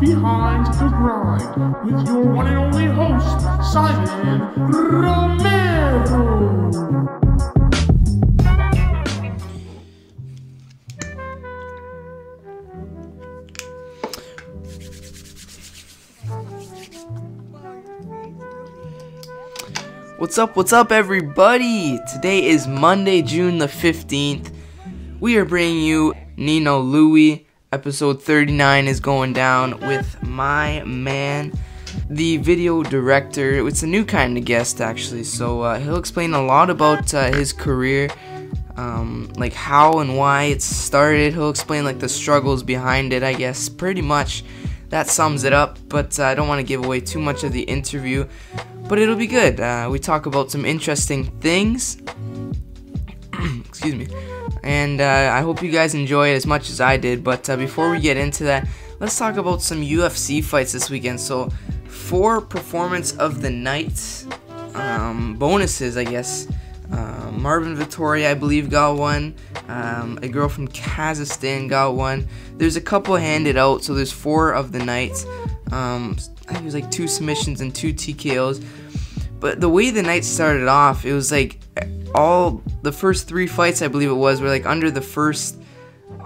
Behind the Grind with your one and only host, Simon Romero. What's up, what's up, everybody? Today is Monday, June the 15th. We are bringing you Nino Louie. Episode 39 is going down with my man, the video director. It's a new kind of guest, actually. So uh, he'll explain a lot about uh, his career, um, like how and why it started. He'll explain like the struggles behind it, I guess. Pretty much that sums it up, but uh, I don't want to give away too much of the interview but it'll be good. Uh, we talk about some interesting things. Excuse me. And uh, I hope you guys enjoy it as much as I did. But uh, before we get into that, let's talk about some UFC fights this weekend. So, four performance of the night um, bonuses, I guess. Uh, Marvin Vettori, I believe, got one. Um, a girl from Kazakhstan got one. There's a couple handed out, so there's four of the night. Um, I think it was like two submissions and two TKOs. But the way the night started off, it was like all the first three fights, I believe it was, were like under the first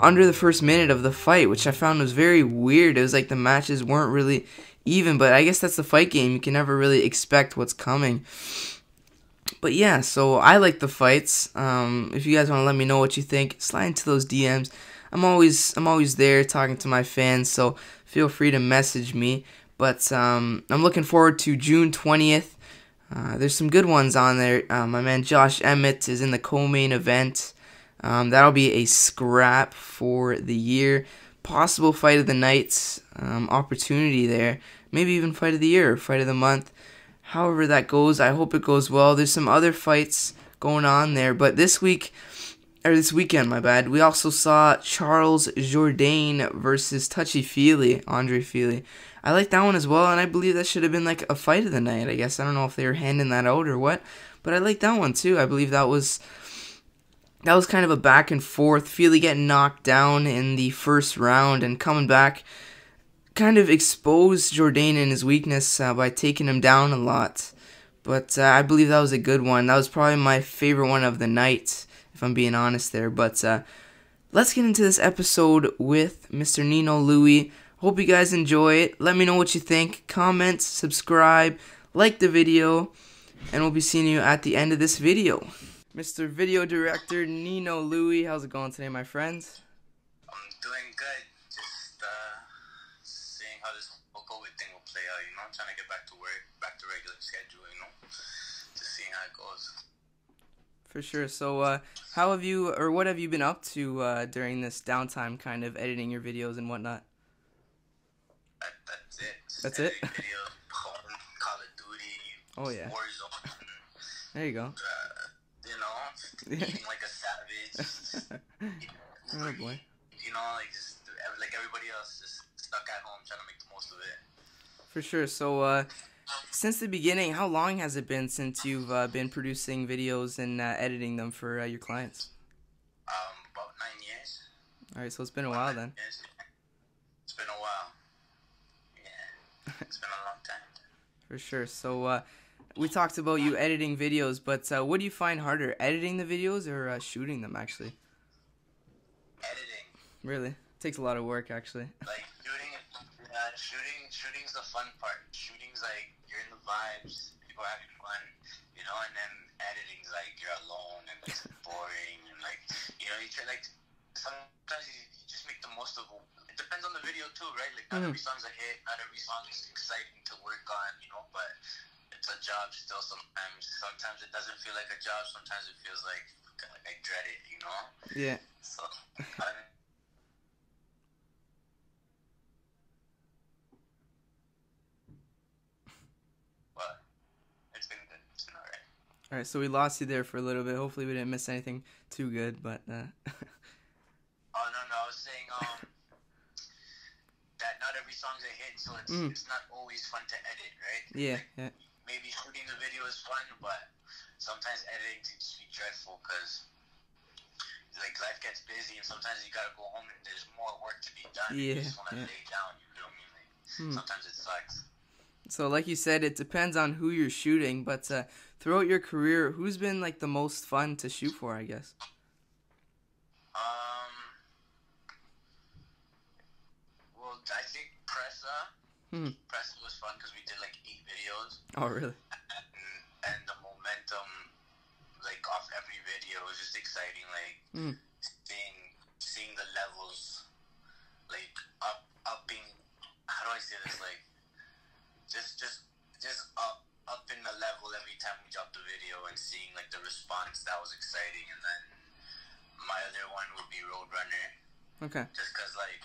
under the first minute of the fight, which I found was very weird. It was like the matches weren't really even, but I guess that's the fight game. You can never really expect what's coming. But yeah, so I like the fights. Um, if you guys want to let me know what you think, slide into those DMs. I'm always I'm always there talking to my fans, so feel free to message me. But um, I'm looking forward to June 20th. Uh, there's some good ones on there. Uh, my man Josh Emmett is in the co-main event. Um, that'll be a scrap for the year. Possible fight of the night um, opportunity there. Maybe even fight of the year, fight of the month. However that goes, I hope it goes well. There's some other fights going on there, but this week or this weekend, my bad. We also saw Charles Jourdain versus Touchy Feely, Andre Fili. I like that one as well, and I believe that should have been like a fight of the night. I guess I don't know if they were handing that out or what, but I like that one too. I believe that was that was kind of a back and forth. Fili getting knocked down in the first round and coming back, kind of exposed Jourdain in his weakness uh, by taking him down a lot. But uh, I believe that was a good one. That was probably my favorite one of the night, if I'm being honest there. But uh, let's get into this episode with Mr. Nino Louie. Hope you guys enjoy it. Let me know what you think. Comment, subscribe, like the video, and we'll be seeing you at the end of this video. Mr. Video Director Nino Louie, how's it going today, my friends? I'm doing good. Just uh, seeing how this whole COVID thing will play out. You know, I'm trying to get back to work, back to regular schedule. You know, just seeing how it goes. For sure. So, uh, how have you, or what have you been up to uh, during this downtime, kind of editing your videos and whatnot? That, that's it. That's it? Editing Videos, home, Call of Duty, Oh, yeah. Warzone. There you go. Uh, you know, Yeah. eating like a savage. oh boy. You know, like just like everybody else, just stuck at home trying to make the most of it. For sure. So, uh, since the beginning, how long has it been since you've uh, been producing videos and uh, editing them for uh, your clients? Um, about nine years. All right, so it's been a while then. Yes. It's been a while. Yeah, it's been a long time. For sure. So, uh, we talked about you editing videos, but uh, what do you find harder, editing the videos or uh, shooting them? Actually, Editing. really takes a lot of work. Actually. like shooting shooting shooting's the fun part shooting's like you're in the vibes people are having fun you know and then editing's like you're alone and it's boring and like you know you try like sometimes you, you just make the most of it depends on the video too right like not Mhm. every song's a hit not every song is exciting to work on you know but it's a job still sometimes sometimes it doesn't feel like a job sometimes it feels like like I dread it you know Yeah. so I, but it's been good. It's been alright. All right. So we lost you there for a little bit. Hopefully, we didn't miss anything too good, but. Uh, Oh no no, I was saying um that not every song's a hit, so it's Mm. it's not always fun to edit, right? yeah. Like, Yeah. Maybe shooting the video is fun, but sometimes editing can just be dreadful because like life gets busy, and sometimes you gotta go home and there's more work to be done. Yeah, You just wanna yeah. lay down. You feel me? Like, Hmm. Sometimes it sucks. So, like you said, it depends on who you're shooting. But uh, throughout your career, who's been like the most fun to shoot for? I guess. Um. Well, I think Pressa. Hmm. Pressa was fun because we did like eight videos, Oh, really? and, and the momentum, like off every video, was just exciting. Like Hmm. seeing seeing the levels, like up upping. How do I say this? Like just just just up up in the level every time we dropped the video and seeing like the response that was exciting. And then my other one would be Roadrunner Okay. just because like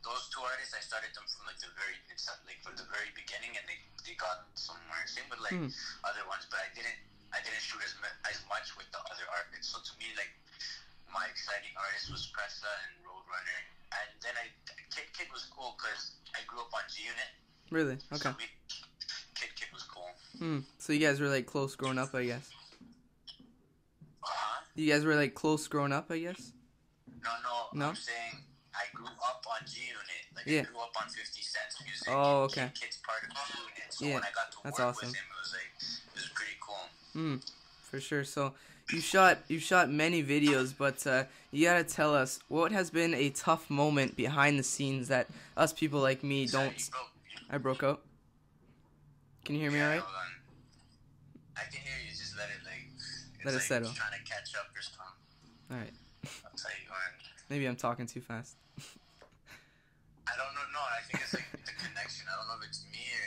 those two artists I started them from like the very it's like from the very beginning and they, they got somewhere same with like Hmm. other ones but I didn't I didn't shoot as, as much with the other artists so to me like my exciting artist was Pressa and Roadrunner and then I Kid Kid was cool because I grew up on G Unit Really? so Okay. we, Kid Kid was cool Hmm. So you guys were like close growing up, I guess. uh-huh You guys were like close growing up, I guess. no no, No? I'm saying I grew up on G Unit like Yeah. I grew up on 50 Cent's music Oh, okay. Kid Kid's part of G Unit so Yeah, when I got to that's work awesome. with him it was like it was pretty cool Hmm. For sure. So you shot you shot many videos, but uh, you gotta tell us what has been a tough moment behind the scenes that us people like me Sorry, don't. broke- you- I broke out. Can you hear me yeah, alright? hold on. I can hear you. Just let it like. It's Let it like settle. Trying to catch up or something. All right. That's how you going. Maybe I'm talking too fast. I don't know. No, I think it's like the connection. I don't know if it's me or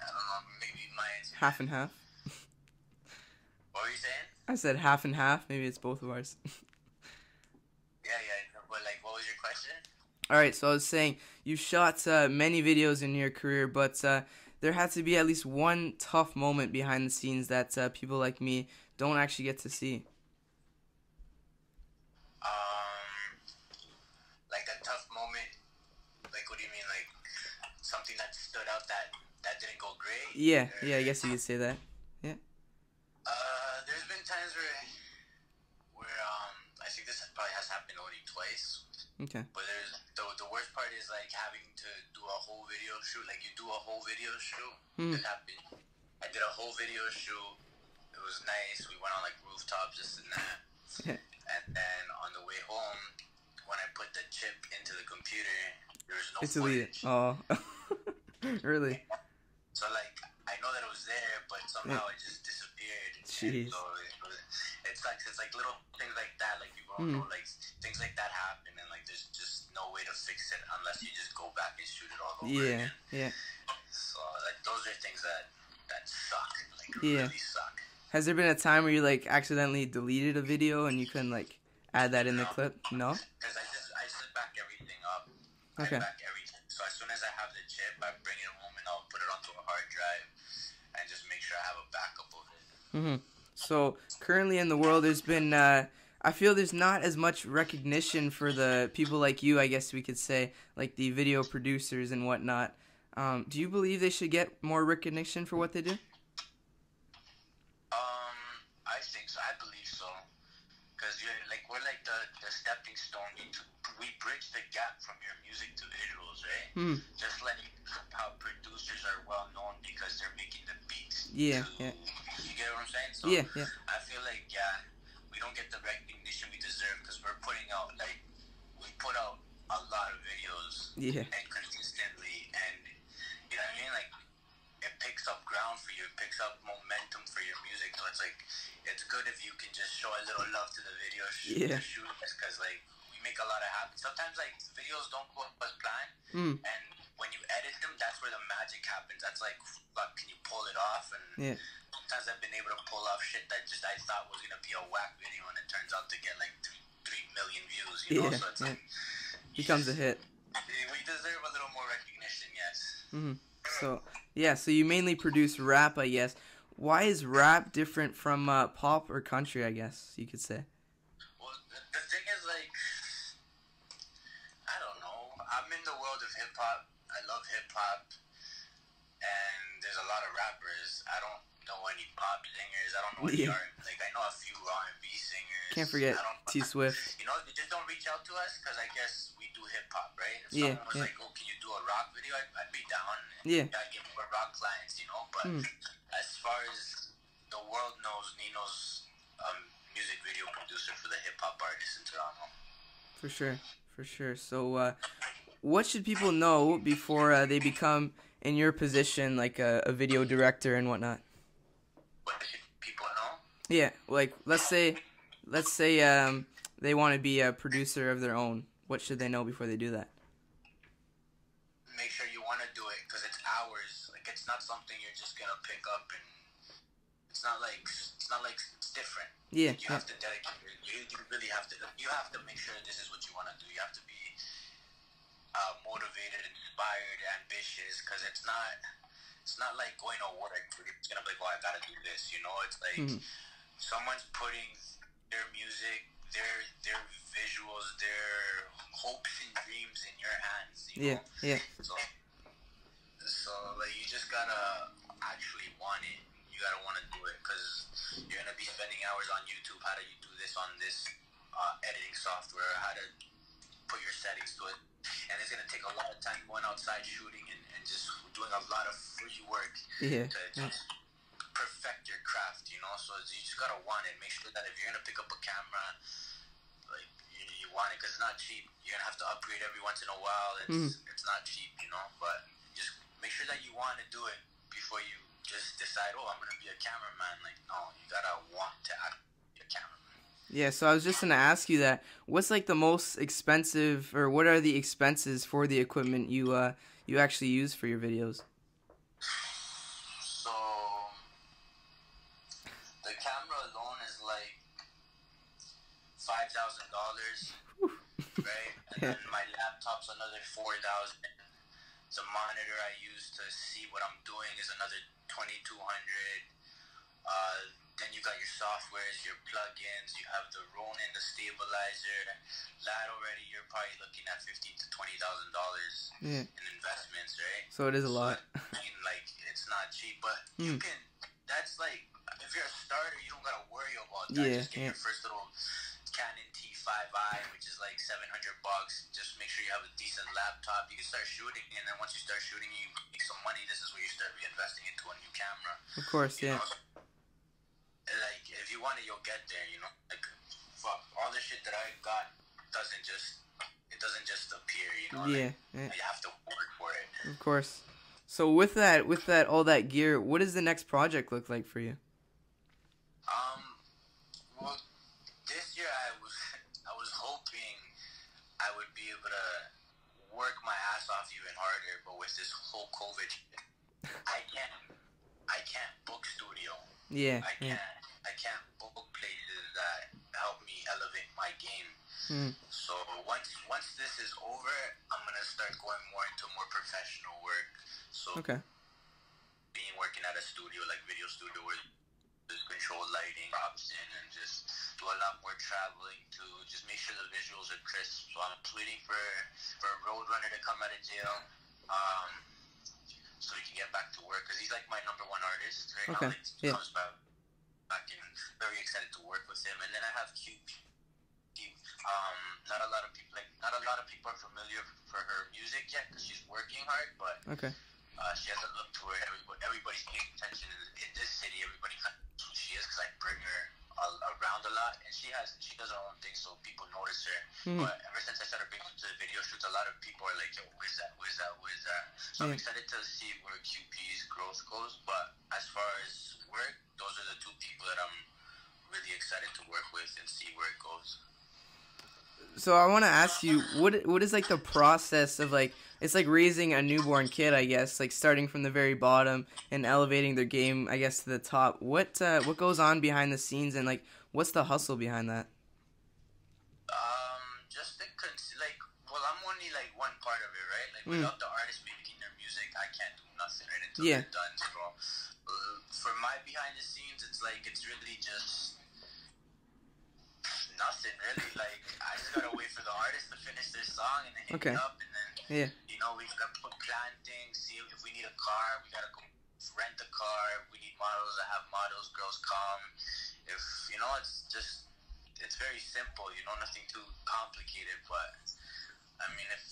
I don't know. Maybe my internet. Half and half. What were you saying? I said half and half. Maybe it's both of ours. Yeah, yeah. But like, what was your question? All right. So I was saying you shot uh, many videos in your career, but uh, there had to be at least one tough moment behind the scenes that uh, people like me don't actually get to see. Yeah. Yeah. I guess you could say that. Yeah. Uh, there's been times where, where um, I think this probably has happened only twice. Okay. But there's the, the worst part is like having to do a whole video shoot. Like you do a whole video shoot. Hmm. It happened. I did a whole video shoot. It was nice. We went on like rooftops, this and that. Yeah. And then on the way home, when I put the chip into the computer, there was no It's deleted. footage. Oh. really? So like somehow it just disappeared. Jeez. So it, was, it sucks. It's like little things like that. Like people Hmm. know, like things like that happen, and like there's just no way to fix it unless you just go back and shoot it all over Yeah. again. Yeah. So like those are things that that suck. Like Yeah. really suck. Has there been a time where you like accidentally deleted a video and you couldn't like add that in the clip? No. Because I just I set back everything up. Okay. I back everything. So as soon as I have the chip, I bring it home and I'll put it onto a hard drive and just make sure I have a backup of it. hmm So currently in the world, there's been uh, I feel there's not as much recognition for the people like you. I guess we could say like the video producers and whatnot. Um, do you believe they should get more recognition for what they do? Um, I think so. I believe so. Because you're like we're like the, the stepping stone. We, we bridge the gap from your music to visuals, right? Hmm. Just like how producers are well known because they're making the beats. Yeah, to- yeah. You get what I'm saying? So Yeah, yeah. I feel like yeah, we don't get the recognition we deserve because we're putting out like we put out a lot of videos Yeah. and consistently, and you know what I mean? Like it picks up ground for you, it picks up momentum for your music. So it's like it's good if you can just show a little love to the video shoot, Yeah. shoot because like make a lot of happen. Sometimes like videos don't go as planned, Hmm. and when you edit them, that's where the magic happens. That's like, can you pull it off? And Yeah. sometimes I've been able to pull off shit that just I thought was gonna be a whack video, and it turns out to get like three, three million views. You know, Yeah, so it's yeah. like Becomes a hit. we deserve a little more recognition, yes. hmm So yeah, so you mainly produce rap, I guess. Why is rap different from uh, pop or country? I guess you could say. Well, the, the thing is, like, I don't know. I'm in the world of hip hop. I love hip hop, and there's a lot of rappers. I don't know any pop singers. I don't know any Yeah. R. Like, I know a few R and B singers. Can't forget I don't know T Swift. You know, they just don't reach out to us because I guess we do hip hop, right? If Yeah, someone was yeah. like, "Oh, can you do a rock video?" I'd, I'd be down. Yeah. I get more rock clients, you know. But Hmm. as far as the world knows, Nino's um, music video producer for the hip hop artists in Toronto. For sure, for sure. So, uh, what should people know before uh, they become in your position, like a, a video director and whatnot? What should people know? Yeah, like let's say, let's say um, they want to be a producer of their own. What should they know before they do that? Make sure you want to do it because it's hours. Like it's not something you're just gonna pick up and it's not like it's not like it's different. Yeah, you have to dedicate. You, you really have to. You have to make sure this is what you want to do. You have to be uh, motivated, inspired, ambitious. Because it's not. It's not like going to work. It's gonna be like, oh, I gotta do this. You know, it's like Mhm. someone's putting their music, their their visuals, their hopes and dreams in your hands. You Yeah, know? yeah. So, so like you just gotta actually want it. You gotta want to do it because you're gonna be spending hours on YouTube. How do you do this on this uh, editing software? How to put your settings to it? And it's gonna take a lot of time going outside shooting and, and just doing a lot of free work Yeah, to just perfect your craft. You know, so you just gotta want it. Make sure that if you're gonna pick up a camera, like you, you want it because it's not cheap. You're gonna have to upgrade every once in a while. It's hmm. it's not cheap, you know. But just make sure that you want to do it before you just decide. Oh, I'm gonna be a cameraman. Like no, you gotta want to act a cameraman. Yeah, so I was just gonna ask you that. What's like the most expensive, or what are the expenses for the equipment you uh you actually use for your videos? So the camera alone is like five thousand dollars, right? And Yeah. then my laptop's another four thousand. The monitor I use to see what I'm doing is another twenty two hundred. Uh, then you got your softwares, your plugins. You have the Ronin, the stabilizer. That already, you're probably looking at fifteen to twenty thousand dollars Yeah, in investments, right? so it is a lot. I mean, like it's not cheap, but you Hmm. can. That's like if you're a starter, you don't gotta worry about that. Yeah, Just get yeah. your first little Canon T5i, which is like 700 bucks. Just make sure you have a decent laptop. You can start shooting, and then once you start shooting, you make some money. This is where you start reinvesting into a new camera. Of course, You yeah. know? Like if you want it, you'll get there. You know, like fuck, all the shit that I got doesn't just it doesn't just appear. You know, Yeah, like, yeah, you have to work for it. of course. So with that, with that, all that gear, what does the next project look like for you? Um, well, this year I was I was hoping I would be able to work my ass off even harder, but with this whole COVID, I can't I can't book studio. Yeah, I yeah. can't I can't book places that help me elevate my game. Hmm. So once once this is over, I'm gonna start going more into more professional work. So Okay. being working at a studio like video studio where there's controlled lighting, props in, and just do a lot more traveling to just make sure the visuals are crisp. So I'm waiting for for Roadrunner to come out of jail, um, so he can get back to work because he's like my number one artist right Okay, now. Like, he yeah. comes back, back and very excited to work with him. And then I have QP. Um, not a lot of people like not a lot of people are familiar for her music yet because she's working hard, but Okay. Uh, she has a look to her. Everybody, everybody's paying attention in, this city. Everybody knows who she is because I bring her a- around a lot, and she has she does her own thing, so people notice her. Mhm. But ever since I started bringing her to the video shoots, a lot of people are like, "Yo, where's that? Where's that? Where's that?" So I'm excited to see where QP's growth goes. But as far as work, those are the two people that I'm really excited to work with and see where it goes. So I want to ask you, what what is like the process of like it's like raising a newborn kid, I guess, like starting from the very bottom and elevating their game, I guess, to the top. What uh, what goes on behind the scenes and like what's the hustle behind that? Um, just the cons- like, well, I'm only like one part of it, right? Like, Mm. without the artists making their music, I can't do nothing, right? Until Yeah. they're done. So, uh, for my behind the scenes, it's like it's really just nothing, really. Like, I just gotta wait for the artist to finish their song and then hit Okay. me up, and then Yeah. you know we gotta put plan things. See if we need a car, we gotta go rent a car. We need models. I have models. Girls come. If you know, it's just it's very simple. You know, nothing too complicated. But I mean, if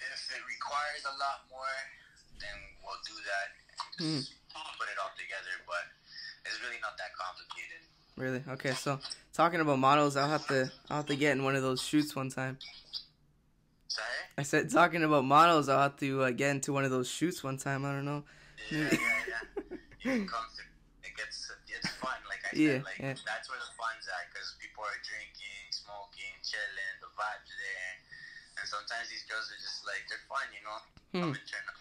if it requires a lot more, then we'll do that. And just hmm. Put it all together, but it's really not that complicated. Really? Okay, so talking about models, I'll have to I'll have to get in one of those shoots one time. Sorry? I said talking about models, I'll have to uh, get into one of those shoots one time. I don't know. Yeah, yeah, yeah. You come through. It gets it's fun. Like I Yeah, said, like yeah. that's where the fun's at because people are drinking, smoking, chilling. The vibes there, and sometimes these girls are just like they're fun, you know. Hmm. Come and turn up.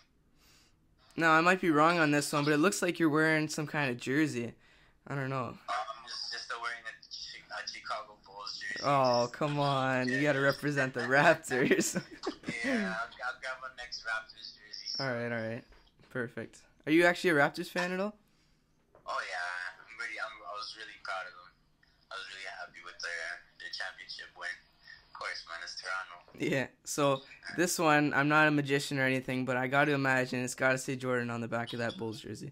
No, I might be wrong on this one, but it looks like you're wearing some kind of jersey. I don't know. Um, I'm just just uh, wearing a, a Chicago Bulls jersey. Oh, come on. You got to represent the Raptors. Yeah, I'll, I'll grab my next Raptors jersey. all right, all right. Perfect. Are you actually a Raptors fan at all? Oh yeah, I'm really. I'm, I was really proud of them. I was really happy with their their championship win. Of course, man, it's Toronto. Yeah. So, this one, I'm not a magician or anything, but I got to imagine it's got to say Jordan on the back of that Bulls jersey.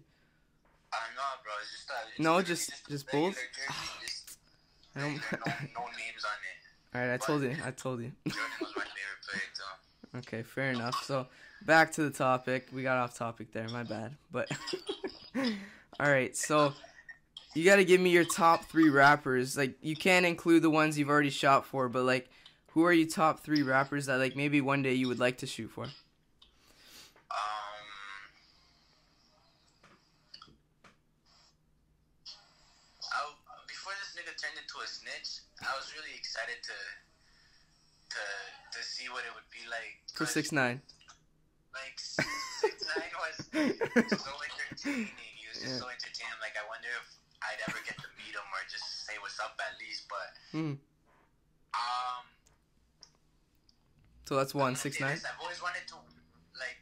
I'm not, bro. It's just it's No, just- just regular Bulls? jersey, just I don't no, no names on it. All right, I told you. I told you. Jordan was my favorite player, too. Okay, fair enough. So back to the topic. We got off topic there. My bad. But all right. So you got to give me your top three rappers. Like you can't include the ones you've already shot for, but like who are you top three rappers that like maybe one day you would like to shoot for? Um, I, before this nigga turned into a snitch, I was really excited to to to see what it would be like. For six nine. like six nine was so entertaining. He was just Yeah. so entertaining. Like I wonder if I'd ever get to meet him or just say what's up at least. But Hmm. um, So that's one six nine. this, I've always wanted to like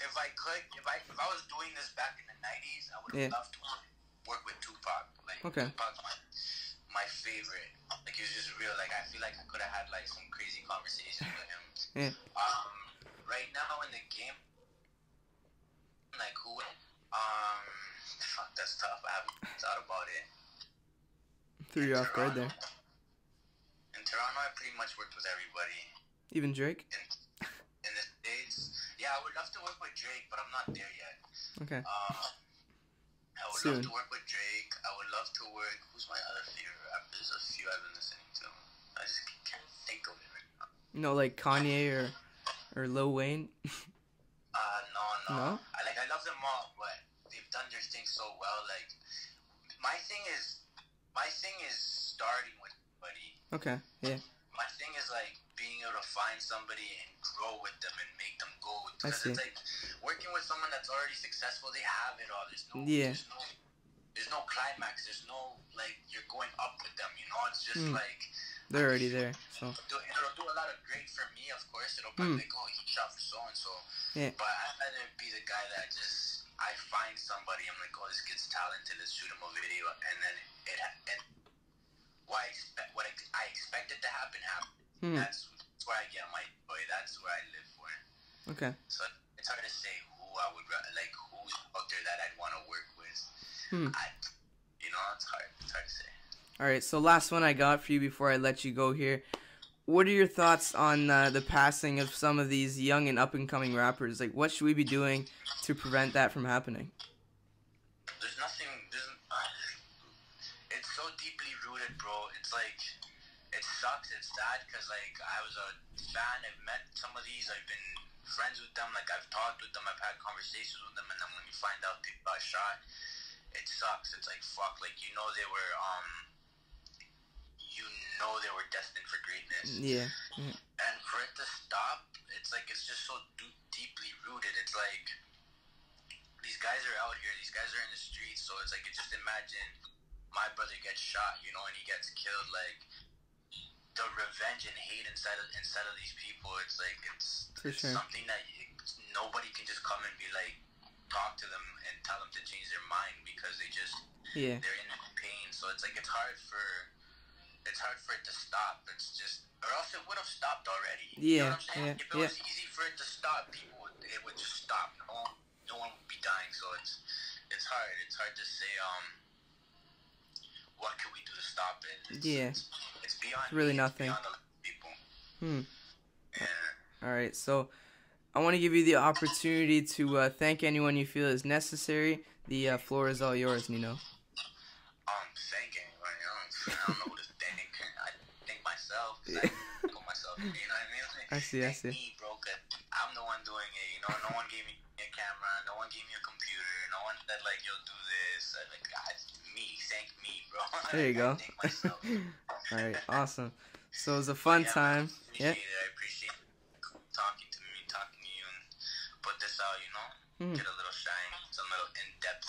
if I could if I if I was doing this back in the nineties, I would have Yeah. loved to work with Tupac. Like Okay. My favorite. Like he was just real. Like I feel like I could have had like some crazy conversations with him. Yeah. Um, right now in the game, like who? Um, fuck, that's tough. I haven't thought about it. Threw you off guard there. In Toronto, I pretty much worked with everybody. Even Drake. In, in the states, yeah, I would love to work with Drake, but I'm not there yet. Okay. Um, I would Soon. love to work with Drake. Love to work. Who's my other favorite rapper? There's a few I've been listening to. I just can't think of it right now. You know, like Kanye or or Lil Wayne. Uh, no, no. No? I like. I love them all, but they've done their thing so well. Like, my thing is, my thing is starting with somebody. Okay. Yeah. My thing is like being able to find somebody and grow with them and make them go. I Because see. it's like working with someone that's already successful. They have it all. There's no. Yeah. There's no. There's no climax. There's no like you're going up with them. You know, it's just Mm. like They're already there. So do, it'll do a lot of great for me, of course. It'll Hmm. be like, oh, he shot for so and so. Yeah. But I'd rather be the guy that just I find somebody. I'm like, oh, this kid's talented. Let's shoot him a video, and then it and what I expect, what I, I expect it to happen, happen. Hmm. That's, that's where I get my joy. That's where I live for. okay. So it's hard to say who I would like, who's out there that I'd want to work with. Hmm. I, you know, it's hard. It's hard to say. All right, so last one I got for you before I let you go here. What are your thoughts on uh, the passing of some of these young and up and coming rappers? Like, what should we be doing to prevent that from happening? there's nothing. There's, uh, it's so deeply rooted, bro. It's like it sucks. It's sad because like I was a fan. I've met some of these. I've been friends with them. Like I've talked with them. I've had conversations with them. And then when you find out they got shot, it sucks. It's like fuck. Like you know they were um. You know they were destined for greatness Yeah. yeah. and for it to stop, it's like it's just so d- deeply rooted. It's like these guys are out here, these guys are in the streets, so it's like you just imagine my brother gets shot, you know, and he gets killed. Like the revenge and hate inside of inside of these people, it's like it's, it's sure. something that you, nobody can just come and be like talk to them and tell them to change their mind because they just Yeah. they're in pain. So it's like it's hard for it's hard for it to stop. It's just or else it would have stopped already. You know Yeah, what I'm saying? yeah, if it was easy for it to stop, people would it would just stop. No one, no one would be dying. So it's it's hard. It's hard to say um what can we do to stop it? It's, Yeah. It's, it's beyond It's really me, nothing. Beyond the people. Hmm. Yeah. All right, so I want to give you the opportunity to uh, thank anyone you feel is necessary. The uh, floor is all yours, Nino. Um, thank anyone. You know, I don't know what to thank. I thank myself. 'cause I of myself. You know what I mean? Like, I see, I see. Me, bro, 'cause I'm the one doing it. You know, no one gave me a camera. No one gave me a computer. No one said like, "Yo, do this." Uh, Like, I, me, thank me, bro. There you I go. All right, awesome. So it was a fun Yeah, time. Yeah. I appreciate talking to me, talking to you, and put this out. You know, Mhm. get a little shine, some little in depth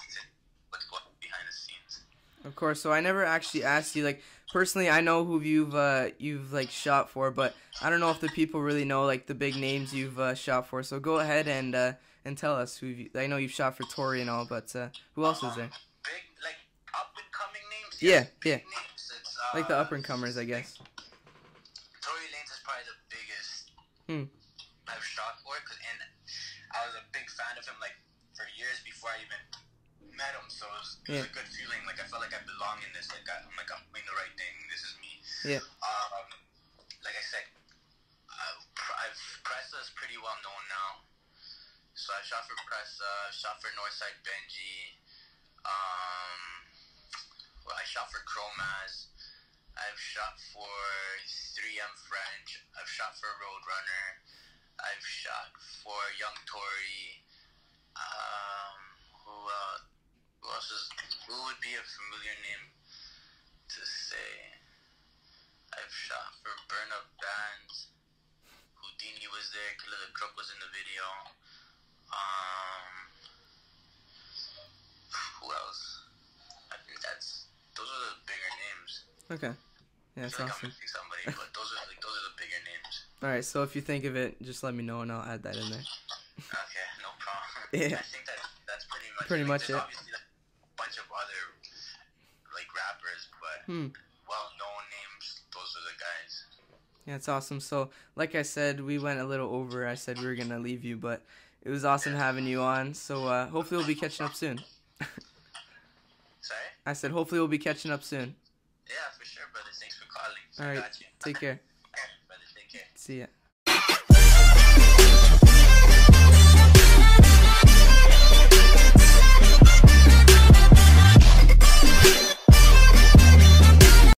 what's going behind the scenes. Of course. So I never actually asked you. Like personally, I know who you've uh, you've like shot for, but I don't know if the people really know like the big names you've uh, shot for. So go ahead and uh, and tell us who. You, I know you've shot for Tory and all, but uh, who else is there? Big, like up and coming names. Yeah, big yeah. Names. Uh, Like the up and comers, I guess. Tory Lanez is probably the biggest Hmm. I've shot for, 'cause- and I was a big fan of him like for years before I even met him. So it was, it was Yeah. a good feeling. Like I felt like I belong in this. Like I, I'm like I'm doing the right thing. This is me. Yeah. Um, like I said, I've, I've Pressa is pretty well known now. So I shot for Pressa, shot for Northside Benji. Um, well, I shot for Chromaz. I've shot for 3M French. I've shot for Roadrunner. I've shot for Young Tory. Um, who, uh, who else is, who would be a familiar name to say? I've shot for Burn Up Bands. Houdini was there. Killer the Crook was in the video. Um, who else? I think that's those are the bigger names. Okay. Yeah, I that's feel like awesome. I'm missing somebody, but like those are the bigger names. All right. So if you think of it, just let me know and I'll add that in there. Okay, no problem. Yeah. I think that that's pretty much Pretty like, much there's it. Obviously, like, a bunch of other like rappers, but Hmm. well-known names. Those are the guys. Yeah, it's awesome. So, like I said, we went a little over. I said we were gonna leave you, but it was awesome having you on. So uh, hopefully we'll be catching up soon. Sorry. I said hopefully we'll be catching up soon. Yeah, for sure, brother. Thanks for calling. All right. Take care. Okay, brother. Take care. See ya.